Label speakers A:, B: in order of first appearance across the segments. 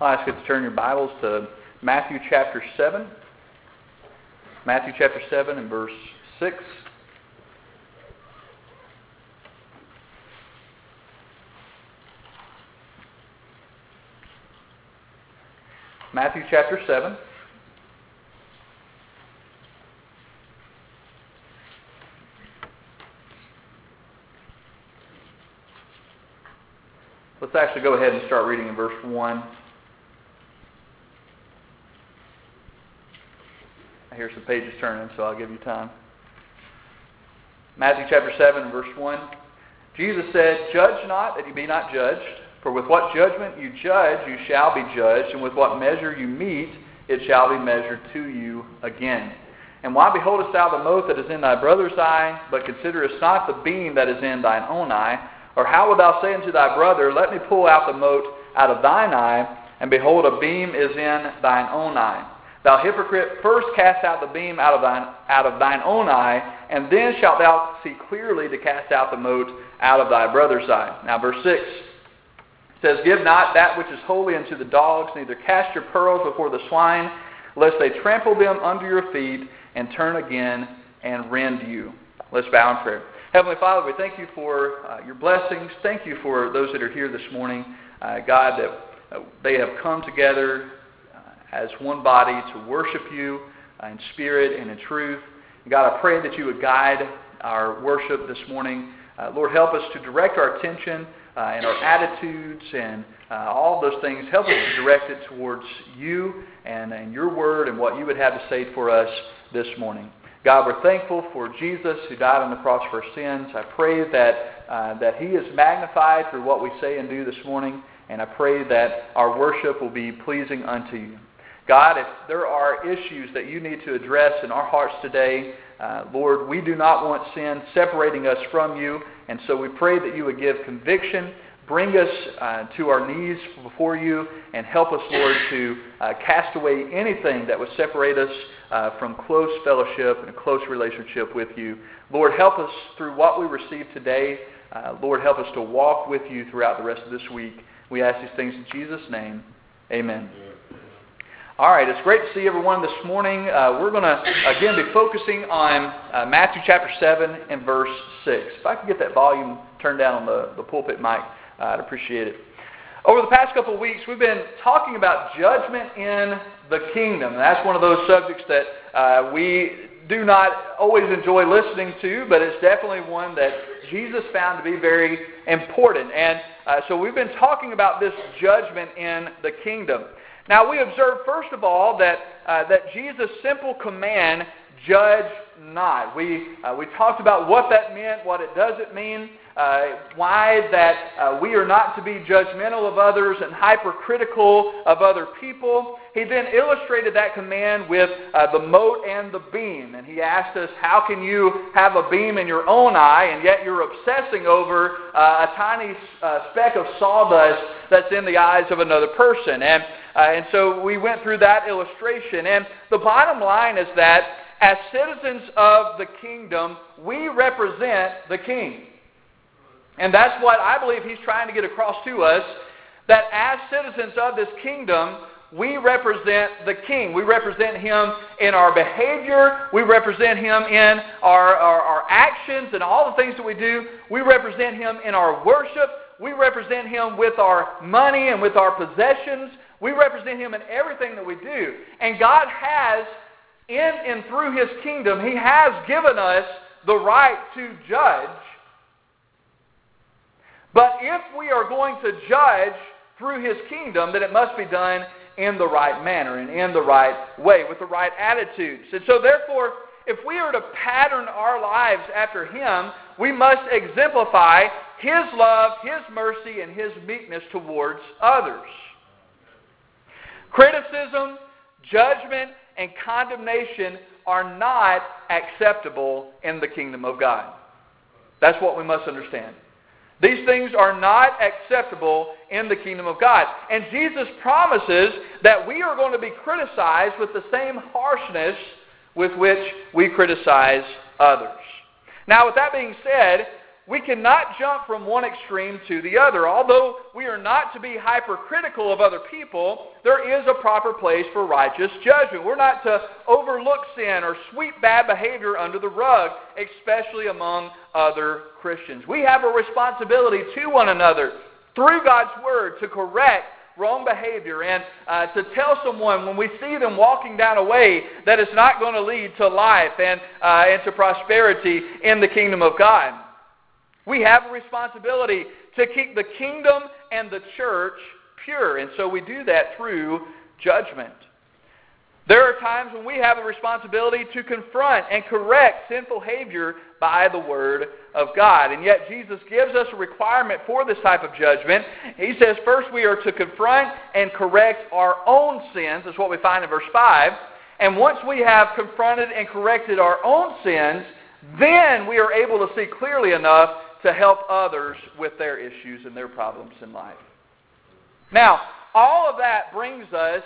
A: I'll ask you to turn your Bibles to Matthew chapter 7. Matthew chapter 7 and verse 6. Matthew chapter 7. Let's actually go ahead and start reading in verse 1. I hear some pages turning, so I'll give you time. Matthew chapter 7, verse 1. Jesus said, Judge not that you be not judged, for with what judgment you judge, you shall be judged, and with what measure you meet, it shall be measured to you again. And why beholdest thou the mote that is in thy brother's eye, but considerest not the beam that is in thine own eye? Or how wilt thou say unto thy brother, Let me pull out the mote out of thine eye, and behold, a beam is in thine own eye? Thou hypocrite, first cast out the beam out of thine, out of thine own eye, and then shalt thou see clearly to cast out the mote out of thy brother's eye. Now, verse 6 says, Give not that which is holy unto the dogs, neither cast your pearls before the swine, lest they trample them under your feet and turn again and rend you. Let's bow in prayer. Heavenly Father, we thank you for uh, your blessings. Thank you for those that are here this morning. Uh, God, that uh, they have come together as one body to worship you in spirit and in truth. God, I pray that you would guide our worship this morning. Uh, Lord, help us to direct our attention uh, and our attitudes and uh, all those things. Help us to direct it towards you and, and your word and what you would have to say for us this morning. God, we're thankful for Jesus who died on the cross for our sins. I pray that, uh, that he is magnified through what we say and do this morning, and I pray that our worship will be pleasing unto you. God, if there are issues that you need to address in our hearts today, uh, Lord, we do not want sin separating us from you, and so we pray that you would give conviction, bring us uh, to our knees before you, and help us, Lord, to uh, cast away anything that would separate us uh, from close fellowship and a close relationship with you. Lord, help us through what we receive today. Uh, Lord, help us to walk with you throughout the rest of this week. We ask these things in Jesus' name. Amen. All right, it's great to see everyone this morning. Uh, we're going to, again, be focusing on uh, Matthew chapter 7 and verse 6. If I could get that volume turned down on the, the pulpit mic, uh, I'd appreciate it. Over the past couple of weeks, we've been talking about judgment in the kingdom. That's one of those subjects that uh, we do not always enjoy listening to, but it's definitely one that Jesus found to be very important. And uh, so we've been talking about this judgment in the kingdom. Now we observe first of all that uh, that Jesus' simple command, "Judge not." We uh, we talked about what that meant, what it doesn't mean, uh, why that uh, we are not to be judgmental of others and hypercritical of other people. He then illustrated that command with uh, the mote and the beam, and he asked us, "How can you have a beam in your own eye, and yet you're obsessing over uh, a tiny speck of sawdust that's in the eyes of another person?" and uh, and so we went through that illustration. And the bottom line is that as citizens of the kingdom, we represent the king. And that's what I believe he's trying to get across to us that as citizens of this kingdom, we represent the king. We represent him in our behavior. We represent him in our, our, our, actions and all the things that we do. We represent him in our worship. We represent him with our money and with our possessions. We represent Him in everything that we do. And God has, in and through His kingdom, He has given us the right to judge. But if we are going to judge through His kingdom, then it must be done in the right manner and in the right way, with the right attitudes. And so, therefore, if we are to pattern our lives after Him, we must exemplify His love, His mercy, and His meekness towards others. Criticism, judgment, and condemnation are not acceptable in the kingdom of God. That's what we must understand. These things are not acceptable in the kingdom of God. And Jesus promises that we are going to be criticized with the same harshness with which we criticize others. Now, with that being said, we cannot jump from one extreme to the other. Although we are not to be hypercritical of other people, there is a proper place for righteous judgment. We're not to overlook sin or sweep bad behavior under the rug, especially among other Christians. We have a responsibility to one another through God's Word to correct wrong behavior and uh, to tell someone when we see them walking down a way that is not going to lead to life and, uh, and to prosperity in the kingdom of God. We have a responsibility to keep the kingdom and the church pure, and so we do that through judgment. There are times when we have a responsibility to confront and correct sinful behavior by the Word of God. And yet Jesus gives us a requirement for this type of judgment. He says first we are to confront and correct our own sins. That's what we find in verse 5. And once we have confronted and corrected our own sins, then we are able to see clearly enough to help others with their issues and their problems in life. Now, all of that brings us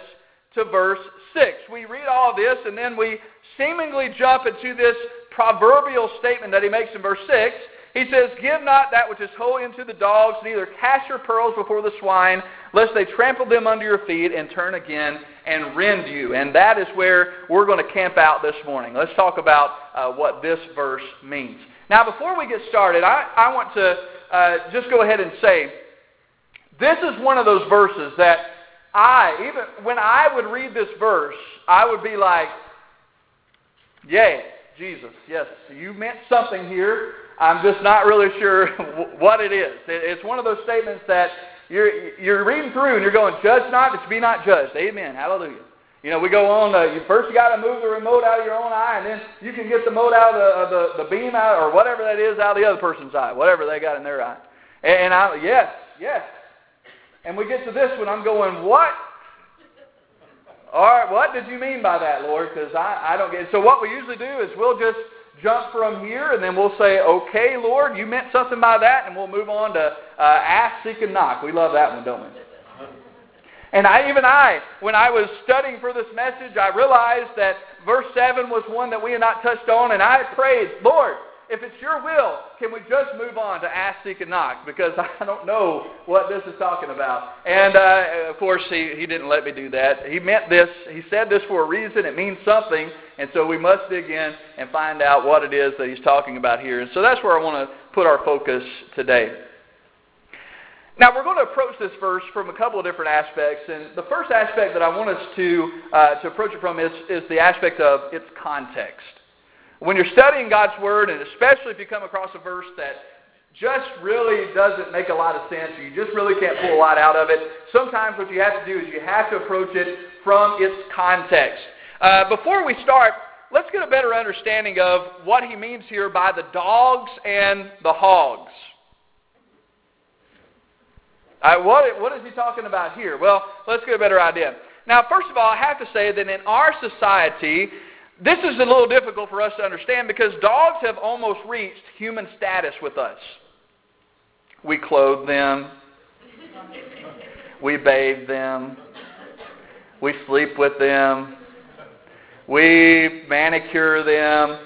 A: to verse 6. We read all this and then we seemingly jump into this proverbial statement that he makes in verse 6. He says, Give not that which is holy unto the dogs, neither cast your pearls before the swine, lest they trample them under your feet and turn again and rend you. And that is where we're going to camp out this morning. Let's talk about uh, what this verse means. Now, before we get started, I, I want to uh, just go ahead and say this is one of those verses that I, even when I would read this verse, I would be like, Yay, Jesus, yes, you meant something here. I'm just not really sure what it is. It's one of those statements that you're, you're reading through and you're going, Judge not, but be not judged. Amen. Hallelujah. You know, we go on. Uh, you first got to move the remote out of your own eye, and then you can get the remote out of the, the the beam out or whatever that is out of the other person's eye, whatever they got in their eye. And, and I, yes, yes. And we get to this one. I'm going, what? All right, what did you mean by that, Lord? Because I, I don't get it. So what we usually do is we'll just jump from here, and then we'll say, okay, Lord, you meant something by that, and we'll move on to uh, ask, seek, and knock. We love that one, don't we? And I, even I, when I was studying for this message, I realized that verse 7 was one that we had not touched on, and I prayed, Lord, if it's your will, can we just move on to ask, seek, and knock? Because I don't know what this is talking about. And uh, of course, he, he didn't let me do that. He meant this. He said this for a reason. It means something. And so we must dig in and find out what it is that he's talking about here. And so that's where I want to put our focus today. Now, we're going to approach this verse from a couple of different aspects. And the first aspect that I want us to, uh, to approach it from is, is the aspect of its context. When you're studying God's Word, and especially if you come across a verse that just really doesn't make a lot of sense, or you just really can't pull a lot out of it, sometimes what you have to do is you have to approach it from its context. Uh, before we start, let's get a better understanding of what he means here by the dogs and the hogs. What, what is he talking about here? Well, let's get a better idea. Now, first of all, I have to say that in our society, this is a little difficult for us to understand because dogs have almost reached human status with us. We clothe them. We bathe them. We sleep with them. We manicure them.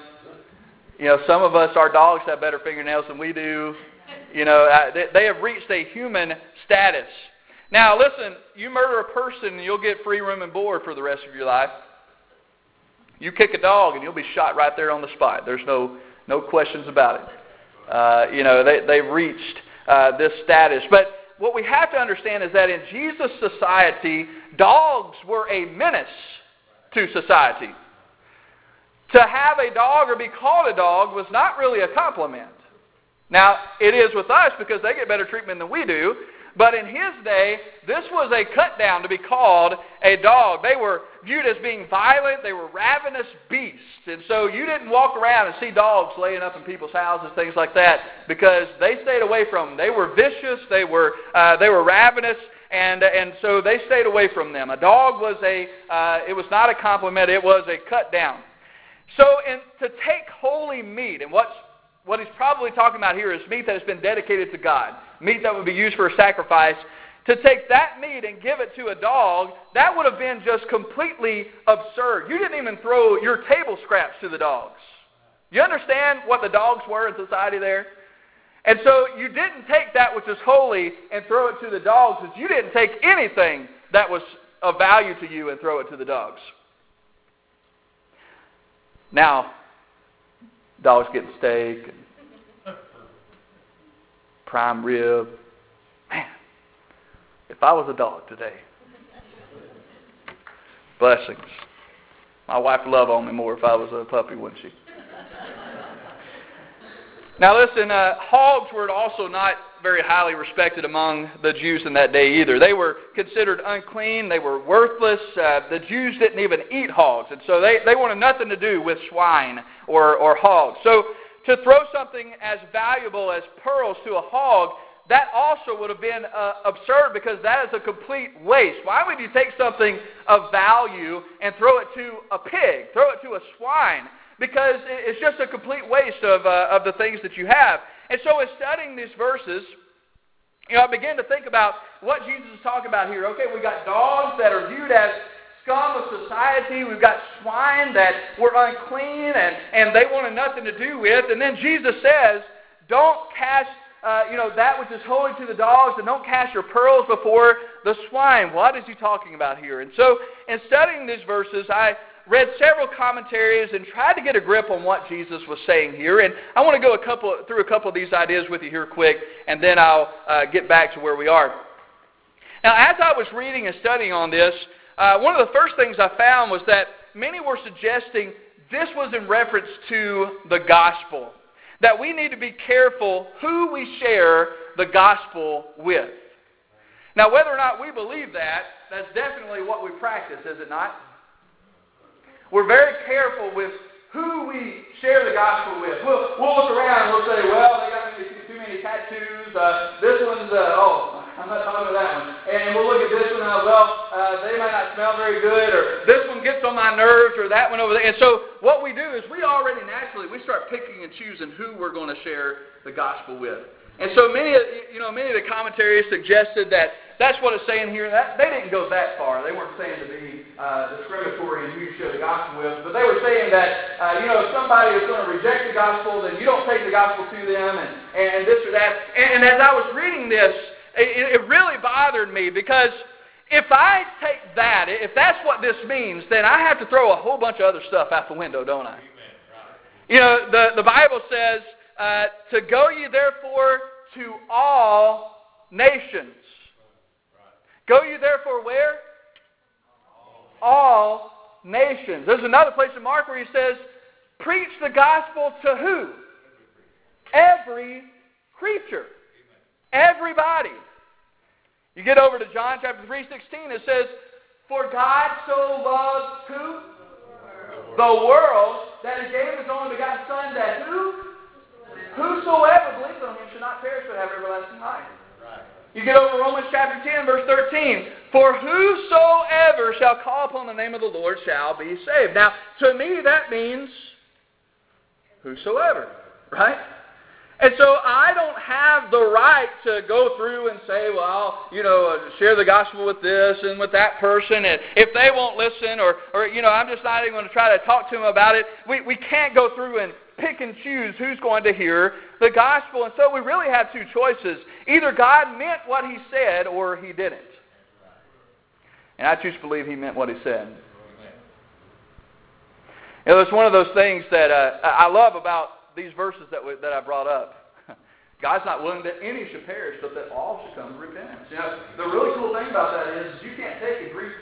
A: You know, some of us, our dogs have better fingernails than we do. You know, uh, they have reached a human status. Now, listen, you murder a person and you'll get free room and board for the rest of your life. You kick a dog and you'll be shot right there on the spot. There's no, no questions about it. Uh, you know, they, they've reached uh, this status. But what we have to understand is that in Jesus' society, dogs were a menace to society. To have a dog or be called a dog was not really a compliment. Now, it is with us because they get better treatment than we do, but in his day, this was a cut down to be called a dog. They were viewed as being violent. They were ravenous beasts. And so you didn't walk around and see dogs laying up in people's houses, things like that, because they stayed away from them. They were vicious. They were, uh, they were ravenous. And, and so they stayed away from them. A dog was a, uh, it was not a compliment. It was a cut down. So in, to take holy meat, and what's what he's probably talking about here is meat that has been dedicated to God, meat that would be used for a sacrifice. To take that meat and give it to a dog, that would have been just completely absurd. You didn't even throw your table scraps to the dogs. You understand what the dogs were in society there? And so you didn't take that which is holy and throw it to the dogs, you didn't take anything that was of value to you and throw it to the dogs. Now, dogs getting steak, and prime rib. Man, if I was a dog today, blessings. My wife would love on me more if I was a puppy, wouldn't she? Now listen, uh, hogs were also not very highly respected among the Jews in that day either. They were considered unclean. They were worthless. Uh, the Jews didn't even eat hogs, and so they, they wanted nothing to do with swine or, or hogs. So to throw something as valuable as pearls to a hog, that also would have been uh, absurd because that is a complete waste. Why would you take something of value and throw it to a pig, throw it to a swine? Because it's just a complete waste of, uh, of the things that you have. And so in studying these verses, you know, I began to think about what Jesus is talking about here. Okay, we got dogs that are viewed as scum of society. We've got swine that were unclean and, and they wanted nothing to do with. And then Jesus says, don't cast uh, you know, that which is holy to the dogs, and don't cast your pearls before the swine. What is he talking about here? And so, in studying these verses, I read several commentaries and tried to get a grip on what Jesus was saying here. And I want to go a couple, through a couple of these ideas with you here quick, and then I'll uh, get back to where we are. Now, as I was reading and studying on this, uh, one of the first things I found was that many were suggesting this was in reference to the gospel. That we need to be careful who we share the gospel with. Now, whether or not we believe that, that's definitely what we practice, is it not? We're very careful with who we share the gospel with. We'll, we'll look around and we'll say, well, they got too many tattoos. Uh, this one's, uh, oh, I'm not talking about that one. And we'll look at this one, uh, well, uh, they might not smell very good, or this one gets on my nerves, or that one over there. And so what we do is we already naturally, we start picking and choosing who we're going to share the gospel with. And so many, you know, many of the commentaries suggested that that's what it's saying here. That, they didn't go that far. They weren't saying to be uh, discriminatory in who you share the gospel with, but they were saying that, uh, you know, if somebody is going to reject the gospel, then you don't take the gospel to them, and, and this or that. And, and as I was reading this, it, it really bothered me because if I take that, if that's what this means, then I have to throw a whole bunch of other stuff out the window, don't I? You know, the, the Bible says, uh, to go ye therefore to all nations. Go ye therefore where? All nations. There's another place in Mark where he says, preach the gospel to who? Every creature. Everybody. You get over to John chapter 3, 16, it says, For God so loved who? The world that he gave his only begotten Son, that who? Whosoever believes on him should not perish but have everlasting life. Right. You get over Romans chapter 10, verse 13. For whosoever shall call upon the name of the Lord shall be saved. Now, to me, that means whosoever, right? And so I don't have the right to go through and say, well, you know, uh, share the gospel with this and with that person. And if they won't listen or, or you know, I'm just not even going to try to talk to them about it. We, we can't go through and pick and choose who's going to hear the gospel. And so we really have two choices. Either God meant what he said or he didn't. And I choose to believe he meant what he said. You know, it's one of those things that uh, I love about these verses that, we, that I brought up. God's not willing that any should perish, but that all should come to repentance. You know, the really cool thing about that is you can't take a Greek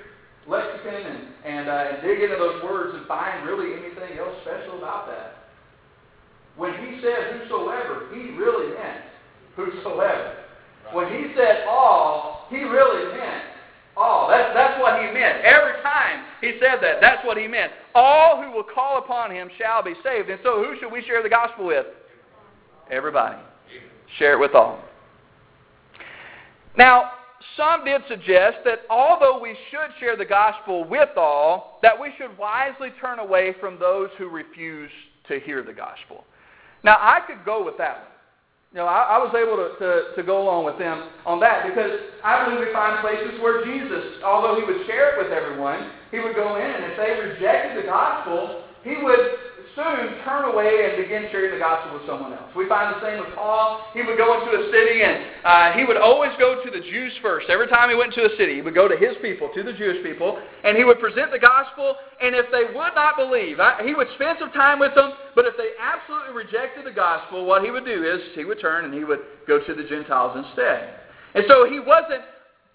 A: lexicon and, and, uh, and dig into those words and find really anything else special about that. When he said whosoever, he really meant whosoever. Right. When he said all, he really meant all. That's, that's what he meant. Every time he said that, that's what he meant. All who will call upon him shall be saved. And so who should we share the gospel with? Everybody. Share it with all. Now, some did suggest that although we should share the gospel with all, that we should wisely turn away from those who refuse to hear the gospel. Now, I could go with that one. You know, I, I was able to, to, to go along with them on that because I believe we find places where Jesus, although he would share it with everyone, he would go in and if they rejected the gospel, he would soon turn away and begin sharing the gospel with someone else. We find the same with Paul. He would go into a city and uh, he would always go to the Jews first. Every time he went to a city, he would go to his people, to the Jewish people, and he would present the gospel. And if they would not believe, I, he would spend some time with them, but if they absolutely rejected the gospel, what he would do is he would turn and he would go to the Gentiles instead. And so he wasn't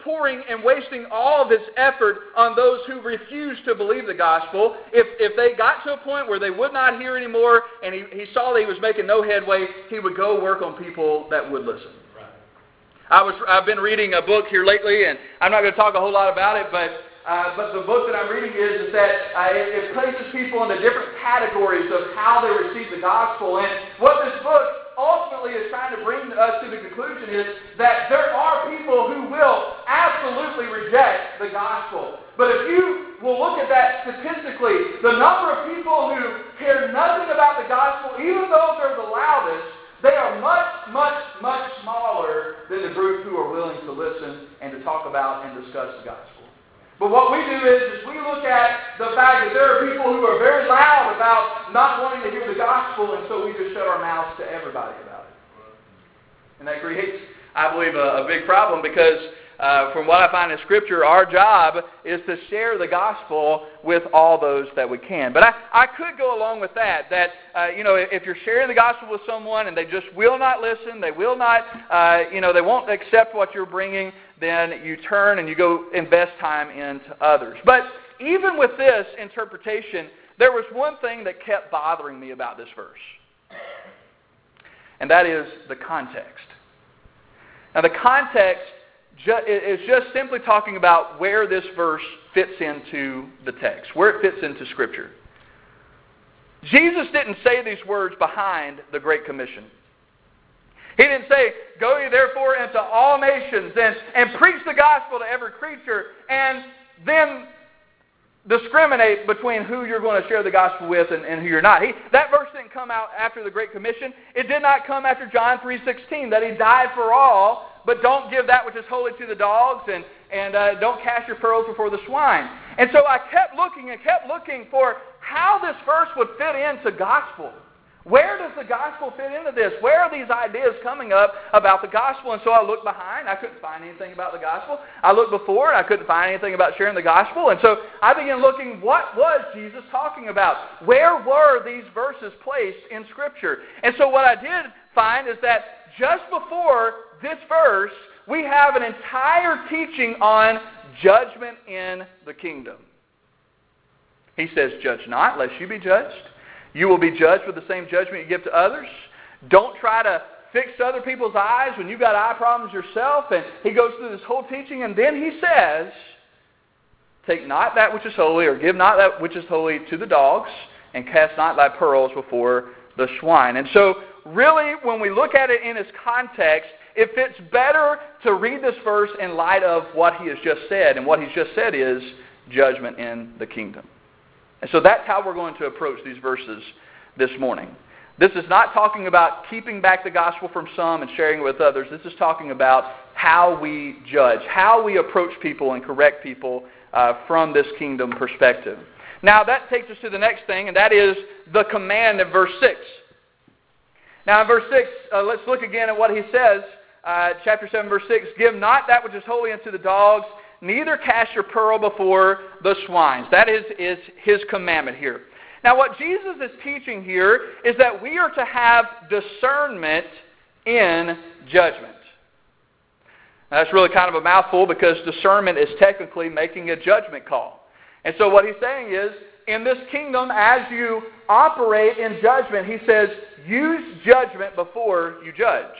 A: pouring and wasting all of his effort on those who refused to believe the gospel. If, if they got to a point where they would not hear anymore and he, he saw that he was making no headway, he would go work on people that would listen. I was, I've been reading a book here lately, and I'm not going to talk a whole lot about it, but, uh, but the book that I'm reading is, is that uh, it, it places people into different categories of how they receive the gospel. And what this book ultimately is trying to bring us to the conclusion is that there are people who will absolutely reject the gospel. But if you will look at that statistically, the number of people who care nothing about the gospel, even though they're the loudest, they are much, much, much smaller than the group who are willing to listen and to talk about and discuss the gospel. But what we do is, is we look at the fact that there are people who are very loud about not wanting to hear the gospel, and so we just shut our mouths to everybody about it. And that creates, I believe, a, a big problem because uh, from what I find in Scripture, our job is to share the gospel with all those that we can. But I, I could go along with that, that, uh, you know, if you're sharing the gospel with someone and they just will not listen, they will not, uh, you know, they won't accept what you're bringing, then you turn and you go invest time into others. But even with this interpretation, there was one thing that kept bothering me about this verse, and that is the context. Now, the context is just simply talking about where this verse fits into the text, where it fits into Scripture. Jesus didn't say these words behind the Great Commission. He didn't say, Go ye therefore into all nations and, and preach the gospel to every creature, and then discriminate between who you're going to share the gospel with and, and who you're not. He, that verse didn't come out after the Great Commission. It did not come after John 3.16, that he died for all, but don't give that which is holy to the dogs, and, and uh, don't cast your pearls before the swine. And so I kept looking and kept looking for how this verse would fit into gospel. Where does the gospel fit into this? Where are these ideas coming up about the gospel? And so I looked behind. I couldn't find anything about the gospel. I looked before, and I couldn't find anything about sharing the gospel. And so I began looking, what was Jesus talking about? Where were these verses placed in Scripture? And so what I did find is that just before this verse, we have an entire teaching on judgment in the kingdom. He says, Judge not, lest you be judged. You will be judged with the same judgment you give to others. Don't try to fix other people's eyes when you've got eye problems yourself. And he goes through this whole teaching, and then he says, Take not that which is holy, or give not that which is holy to the dogs, and cast not thy pearls before the swine. And so, really, when we look at it in its context, it fits better to read this verse in light of what he has just said. And what he's just said is judgment in the kingdom. And so that's how we're going to approach these verses this morning. This is not talking about keeping back the gospel from some and sharing it with others. This is talking about how we judge, how we approach people and correct people uh, from this kingdom perspective. Now, that takes us to the next thing, and that is the command of verse 6. Now, in verse 6, uh, let's look again at what he says. Uh, chapter 7, verse 6 Give not that which is holy unto the dogs, neither cast your pearl before the swines. That is, is his commandment here. Now, what Jesus is teaching here is that we are to have discernment in judgment. Now, that's really kind of a mouthful because discernment is technically making a judgment call. And so, what he's saying is, in this kingdom, as you operate in judgment, he says, use judgment before you judge.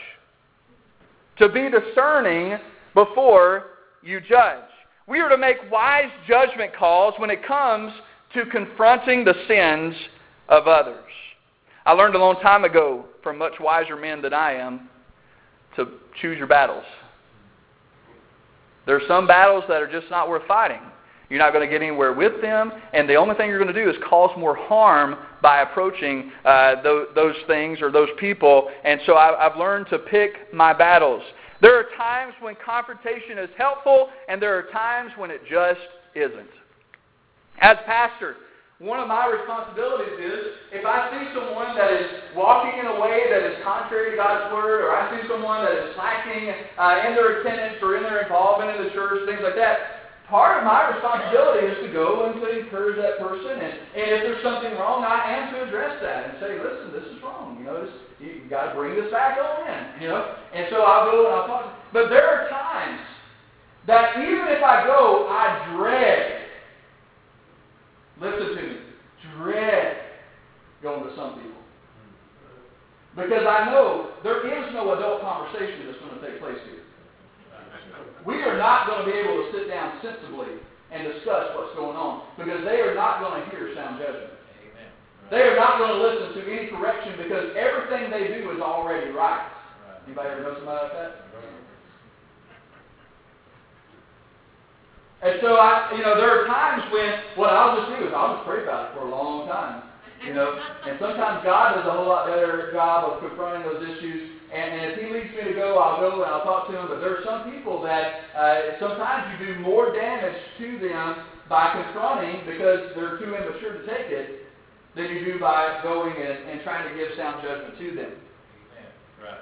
A: To be discerning before you judge. We are to make wise judgment calls when it comes to confronting the sins of others. I learned a long time ago from much wiser men than I am to choose your battles. There are some battles that are just not worth fighting. You're not going to get anywhere with them, and the only thing you're going to do is cause more harm by approaching uh, those, those, things or those people. And so I, I've learned to pick my battles. There are times when confrontation is helpful, and there are times when it just isn't. As pastor, One of my responsibilities is if I see someone that is walking in a way that is contrary to God's Word, or I see someone that is lacking uh, in their attendance or in their involvement in the church, things like that, part of my responsibility is to go and to encourage that person. And, and if there's something wrong, I am to address that and say, listen, this is wrong. You know, this, you, you got to bring this back on in. You know, and so I'll go and I'll talk. But there are times that even if I go, I dread Listen to me. Dread going to some people. Because I know there is no adult conversation that's going to take place here. We are not going to be able to sit down sensibly and discuss what's going on because they are not going to hear sound judgment. Amen. They are not going to listen to any correction because everything they do is already right. Anybody ever know somebody like that? And so I, you know, there are times when what I'll just do is I'll just pray about it for a long time. You know, and sometimes God does a whole lot better job of confronting those issues. And, if He leads me to go, I'll go and I'll talk to Him. But there are some people that uh, sometimes you do more damage to them by confronting because they're too immature to take it than you do by going and, and trying to give sound judgment to them.
B: Right.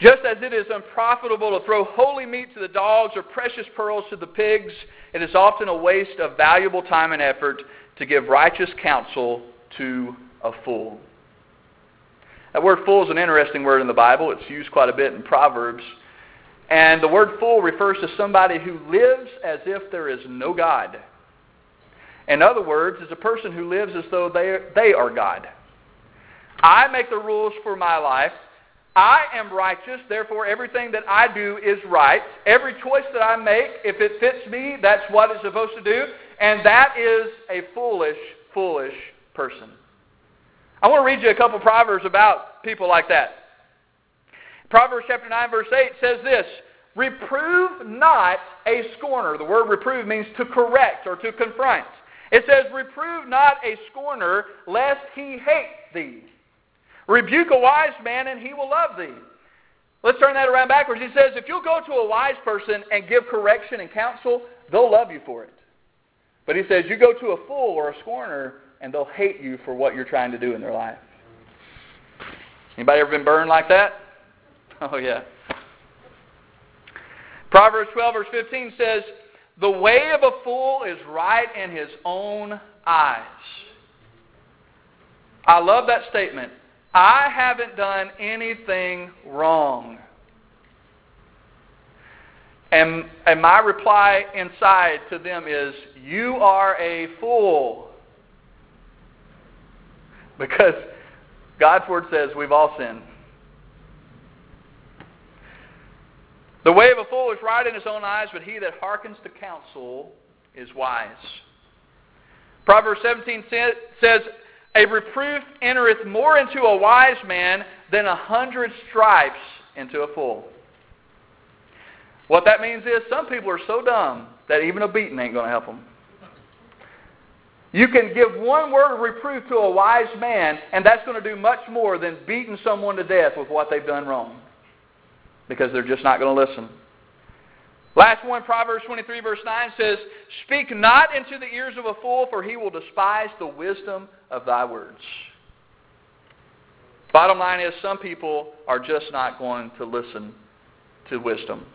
A: Just as it is unprofitable to throw holy meat to the dogs or precious pearls to the pigs, it is often a waste of valuable time and effort to give righteous counsel to a fool. That word fool is an interesting word in the Bible. It's used quite a bit in Proverbs. And the word fool refers to somebody who lives as if there is no God. In other words, it's a person who lives as though they, they are God. I make the rules for my life. I am righteous, therefore everything that I do is right. Every choice that I make, if it fits me, that's what it's supposed to do. And that is a foolish, foolish person. I want to read you a couple proverbs about people like that. Proverbs chapter 9, verse 8 says this Reprove not a scorner. The word reprove means to correct or to confront. It says, Reprove not a scorner, lest he hate thee. Rebuke a wise man, and he will love thee. Let's turn that around backwards. He says, if you'll go to a wise person and give correction and counsel, they'll love you for it. But he says, you go to a fool or a scorner, and they'll hate you for what you're trying to do in their life. Anybody ever been burned like that? Oh, yeah. Proverbs 12, verse 15 says, The way of a fool is right in his own eyes. I love that statement. I haven't done anything wrong. And, and my reply inside to them is, You are a fool. Because God's Word says we've all sinned. The way of a fool is right in his own eyes, but he that hearkens to counsel is wise. Proverbs 17 says, a reproof entereth more into a wise man than a hundred stripes into a fool. What that means is some people are so dumb that even a beating ain't going to help them. You can give one word of reproof to a wise man, and that's going to do much more than beating someone to death with what they've done wrong. Because they're just not going to listen. Last one, Proverbs 23, verse 9 says, Speak not into the ears of a fool, for he will despise the wisdom of thy words. Bottom line is, some people are just not going to listen to wisdom.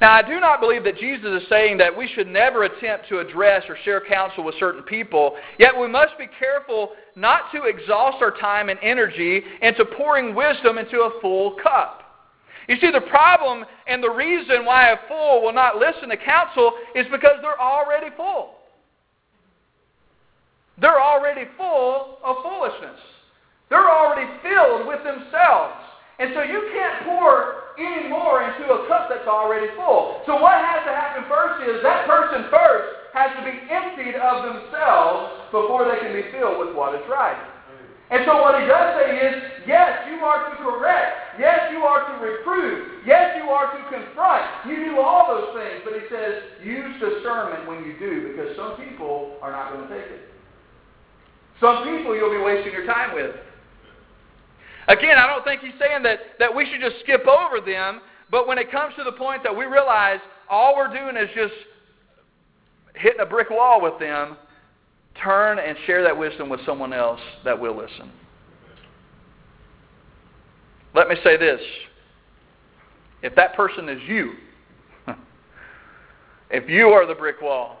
A: Now, I do not believe that Jesus is saying that we should never attempt to address or share counsel with certain people, yet we must be careful not to exhaust our time and energy into pouring wisdom into a full cup. You see, the problem and the reason why a fool will not listen to counsel is because they're already full. They're already full of foolishness. They're already filled with themselves. And so you can't pour any more into a cup that's already full. So what has to happen first is that person first has to be emptied of themselves before they can be filled with what is right. And so what he does say is, yes, you are to correct. Yes, you are to reprove. Yes, you are to confront. You do all those things. But he says, use discernment when you do, because some people are not going to take it. Some people you'll be wasting your time with. Again, I don't think he's saying that, that we should just skip over them, but when it comes to the point that we realize all we're doing is just hitting a brick wall with them, turn and share that wisdom with someone else that will listen. Let me say this. If that person is you, if you are the brick wall,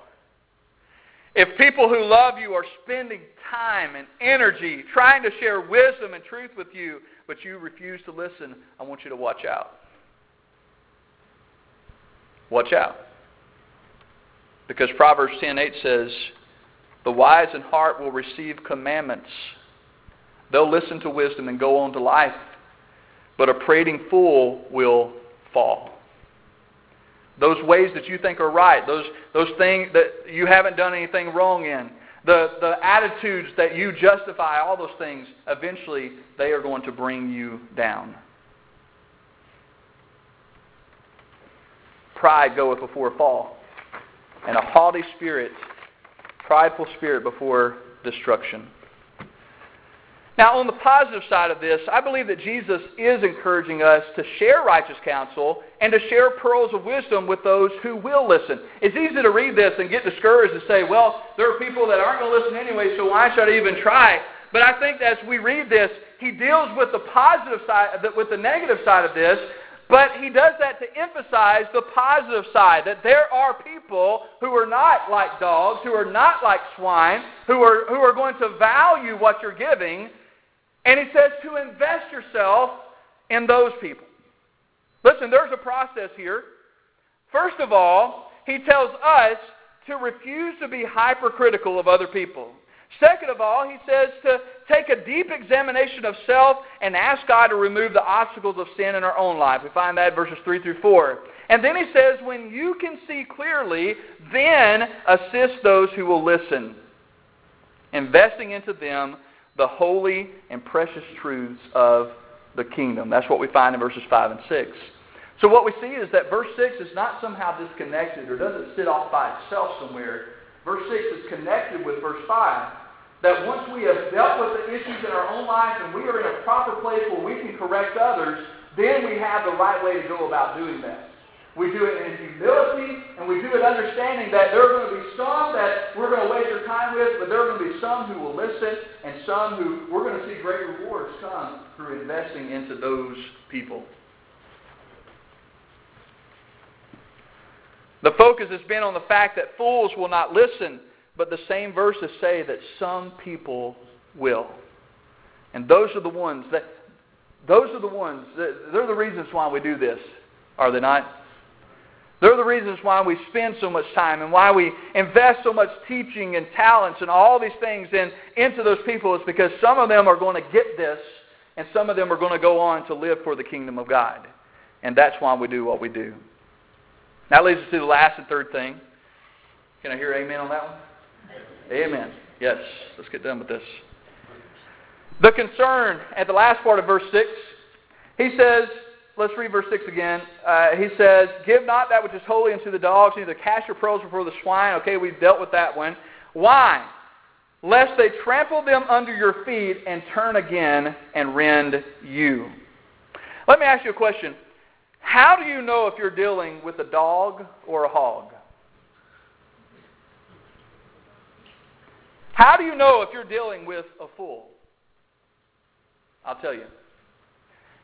A: if people who love you are spending time and energy trying to share wisdom and truth with you, but you refuse to listen, I want you to watch out. Watch out. Because Proverbs 10:8 says, "The wise in heart will receive commandments. They'll listen to wisdom and go on to life, but a prating fool will fall." Those ways that you think are right, those those things that you haven't done anything wrong in, the, the attitudes that you justify, all those things, eventually they are going to bring you down. Pride goeth before fall, and a haughty spirit, prideful spirit before destruction. Now, on the positive side of this, I believe that Jesus is encouraging us to share righteous counsel and to share pearls of wisdom with those who will listen. It's easy to read this and get discouraged and say, well, there are people that aren't going to listen anyway, so why should I even try? But I think as we read this, he deals with the positive side, with the negative side of this, but he does that to emphasize the positive side, that there are people who are not like dogs, who are not like swine, who are, who are going to value what you're giving. And he says to invest yourself in those people. Listen, there's a process here. First of all, he tells us to refuse to be hypercritical of other people. Second of all, he says to take a deep examination of self and ask God to remove the obstacles of sin in our own life. We find that verses 3 through 4. And then he says, when you can see clearly, then assist those who will listen, investing into them the holy and precious truths of the kingdom. That's what we find in verses 5 and 6. So what we see is that verse 6 is not somehow disconnected or doesn't sit off by itself somewhere. Verse 6 is connected with verse 5 that once we have dealt with the issues in our own life and we are in a proper place where we can correct others, then we have the right way to go about doing that. We do it in humility, and we do it understanding that there are going to be some that we're going to waste our time with, but there are going to be some who will listen, and some who we're going to see great rewards come through investing into those people. The focus has been on the fact that fools will not listen but the same verses say that some people will. And those are the ones that those are the ones that, they're the reasons why we do this, are they not? They're the reasons why we spend so much time and why we invest so much teaching and talents and all these things in, into those people is because some of them are going to get this and some of them are going to go on to live for the kingdom of God. And that's why we do what we do. That leads us to the last and third thing. Can I hear amen on that one? Amen. Yes, let's get done with this. The concern at the last part of verse 6, he says, let's read verse 6 again. Uh, he says, Give not that which is holy unto the dogs, neither cast your pearls before the swine. Okay, we've dealt with that one. Why? Lest they trample them under your feet and turn again and rend you. Let me ask you a question. How do you know if you're dealing with a dog or a hog? How do you know if you're dealing with a fool? I'll tell you.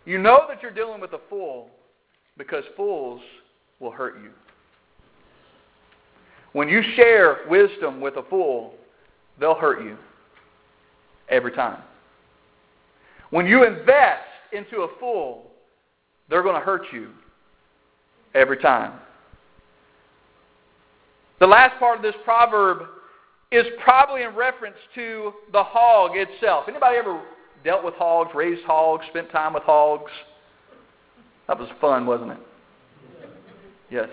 A: You know that you're dealing with a fool because fools will hurt you. When you share wisdom with a fool, they'll hurt you every time. When you invest into a fool, they're going to hurt you every time. The last part of this proverb is probably in reference to the hog itself. Anybody ever dealt with hogs, raised hogs, spent time with hogs? That was fun, wasn't it? Yes.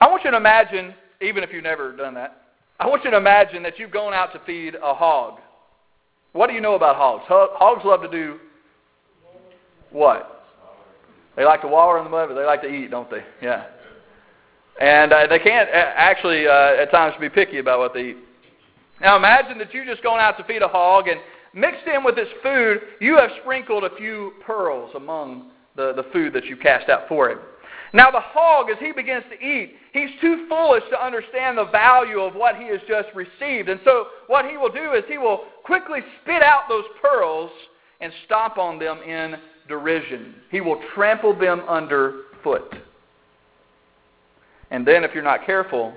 A: I want you to imagine, even if you've never done that, I want you to imagine that you've gone out to feed a hog. What do you know about hogs? Hogs love to do what? They like to wallow in the mud, but they like to eat, don't they? Yeah. And uh, they can't actually, uh, at times, be picky about what they eat. Now imagine that you've just gone out to feed a hog, and mixed in with this food, you have sprinkled a few pearls among the, the food that you cast out for it. Now, the hog, as he begins to eat, he's too foolish to understand the value of what he has just received. And so, what he will do is he will quickly spit out those pearls and stomp on them in derision. He will trample them underfoot. And then, if you're not careful,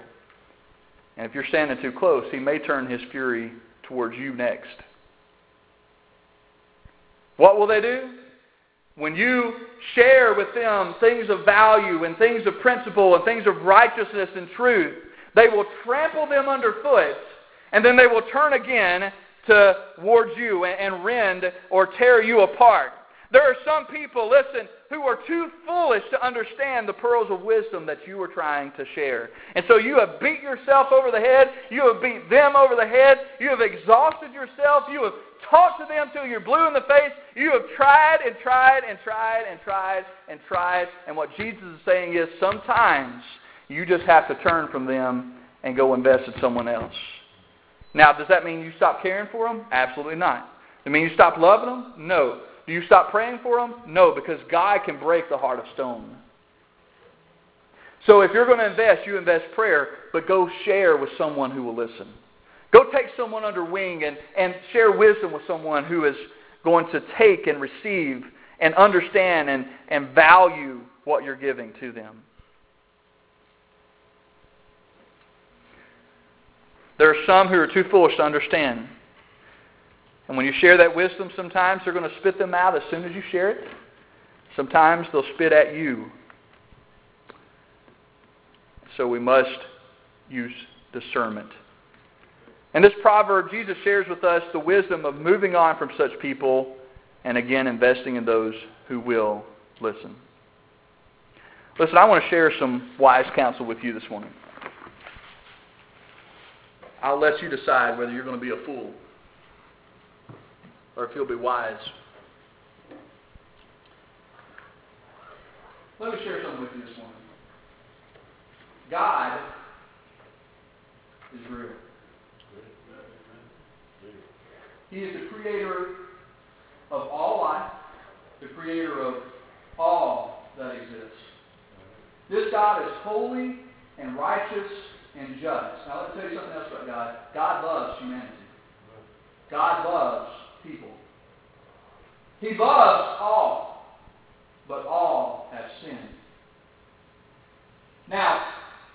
A: and if you're standing too close, he may turn his fury towards you next. What will they do? When you share with them things of value and things of principle and things of righteousness and truth, they will trample them underfoot and then they will turn again towards you and, rend or tear you apart. There are some people, listen, who are too foolish to understand the pearls of wisdom that you are trying to share. And so you have beat yourself over the head. You have beat them over the head. You have exhausted yourself. You have talked to them till you're blue in the face. You have tried and tried and tried and tried and tried. And what Jesus is saying is sometimes you just have to turn from them and go invest in someone else. Now, does that mean you stop caring for them? Absolutely not. Does it mean you stop loving them? No. Do you stop praying for them? No, because God can break the heart of stone. So if you're going to invest, you invest prayer, but go share with someone who will listen. Go take someone under wing and, and share wisdom with someone who is going to take and receive and understand and, and value what you're giving to them. There are some who are too foolish to understand. And when you share that wisdom, sometimes they're going to spit them out as soon as you share it. Sometimes they'll spit at you. So we must use discernment. In this proverb, Jesus shares with us the wisdom of moving on from such people and again investing in those who will listen. Listen, I want to share some wise counsel with you this morning. I'll let you decide whether you're going to be a fool or if you'll be wise. Let me share something with you this morning. God is real. He is the creator of all life, the creator of all that exists. This God is holy and righteous and just. Now, let me tell you something else about God. God loves humanity. God loves people. He loves all, but all have sinned. Now,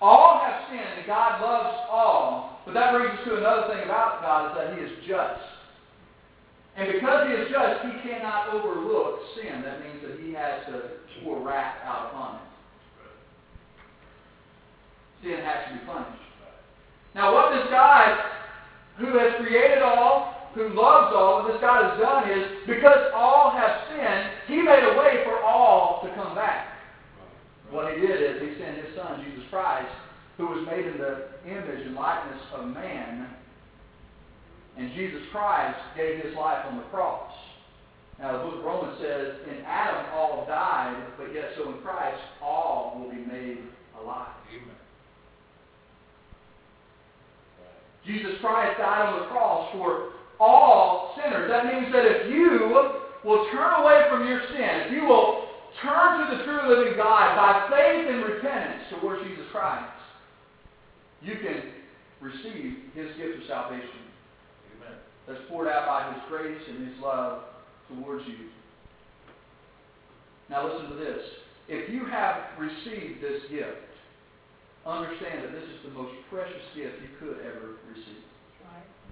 A: all have sinned, and God loves all. But that brings us to another thing about God is that He is just. And because He is just, He cannot overlook sin. That means that He has to pour wrath out upon it. Sin has to be punished. Now, what this God, who has created all, who loves all, what this God has done is, because all have sinned, He made a way for all to come back. What He did is He sent His Son, Jesus Christ, who was made in the image and likeness of man. And Jesus Christ gave His life on the cross. Now, the book of Romans says, in Adam all died, but yet so in Christ all will be made alive. Amen. Jesus Christ died on the cross for all sinners. That means that if you will turn away from your sin, if you will turn to the true living God by faith and repentance towards Jesus Christ, you can receive His gift of salvation. That's poured out by His grace and His love towards you. Now listen to this. If you have received this gift, understand that this is the most precious gift you could ever receive.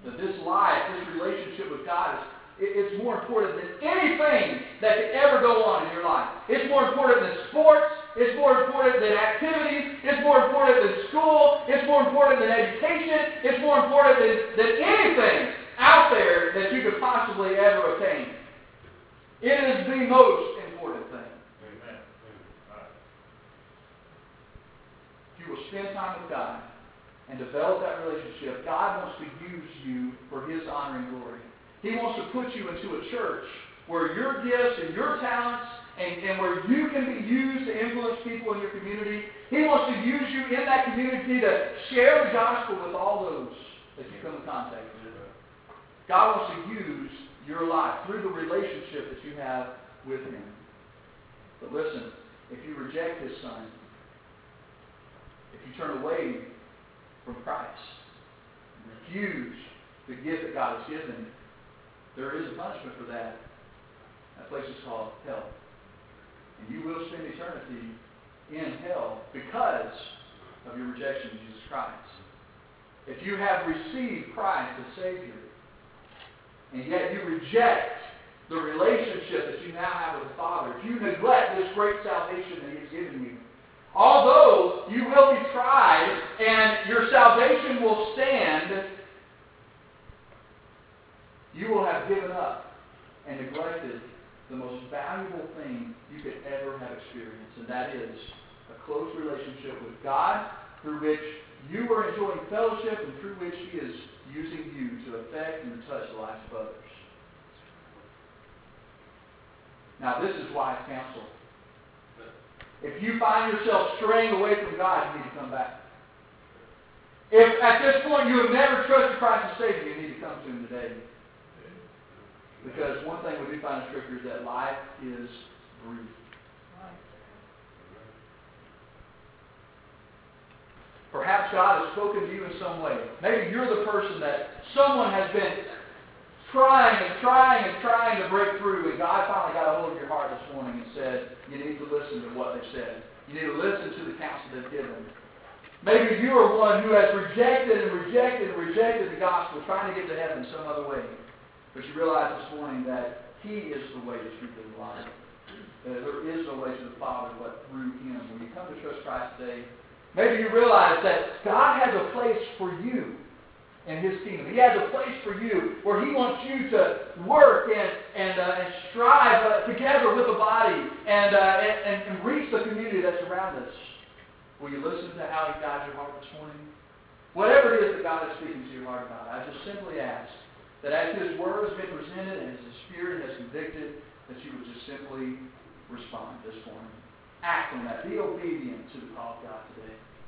A: That this life, this relationship with God is it's more important than anything that could ever go on in your life. It's more important than sports. It's more important than activities. It's more important than school. It's more important than education. It's more important than, than anything there that you could possibly ever attain. It is the most important thing. If you will spend time with God, and develop that relationship, God wants to use you for His honor and glory. He wants to put you into a church where your gifts and your talents and, and where you can be used to influence people in your community. He wants to use you in that community to share the gospel with all those that you come in contact with. God wants to use your life through the relationship that you have with Him. But listen, if you reject His Son, if you turn away from Christ refuse the gift that God has given, there is a punishment for that. That place is called hell. And you will spend eternity in hell because of your rejection of Jesus Christ. If you have received Christ as Savior, and yet you reject the relationship that you now have with the Father, if you neglect this great salvation that He has given you, although you will be tried and your salvation will stand, you will have given up and neglected the most valuable thing you could ever have experienced, and that is a close relationship with God through which you are enjoying fellowship and through which He is using you to affect and touch the lives of others. Now, this is wise counsel. If you find yourself straying away from God, you need to come back. If at this point you have never trusted Christ as Savior, you need to come to Him today. Because one thing we do find in Scripture is that life is brief. Perhaps God has spoken to you in some way. Maybe you're the person that someone has been trying and trying and trying to break through, and God finally got a hold of your heart this morning and said, you need to listen to what they've said. You need to listen to the counsel they've given. Maybe you are one who has rejected and rejected and rejected the gospel, trying to get to heaven some other way. But you realize this morning that He is the way, the truth, and life. There is no way to the Father but through Him. When you come to trust Christ today, maybe you realize that God has a place for you in His kingdom. He has a place for you where He wants you to work and and, uh, and strive uh, together with the body and, uh, and and reach the community that's around us. Will you listen to how He guides your heart this morning? Whatever it is that God is speaking to your heart about, I just simply ask that as His Word has been presented and as His Spirit has convicted, that you would just simply respond this morning act on that. Be obedient to our God today.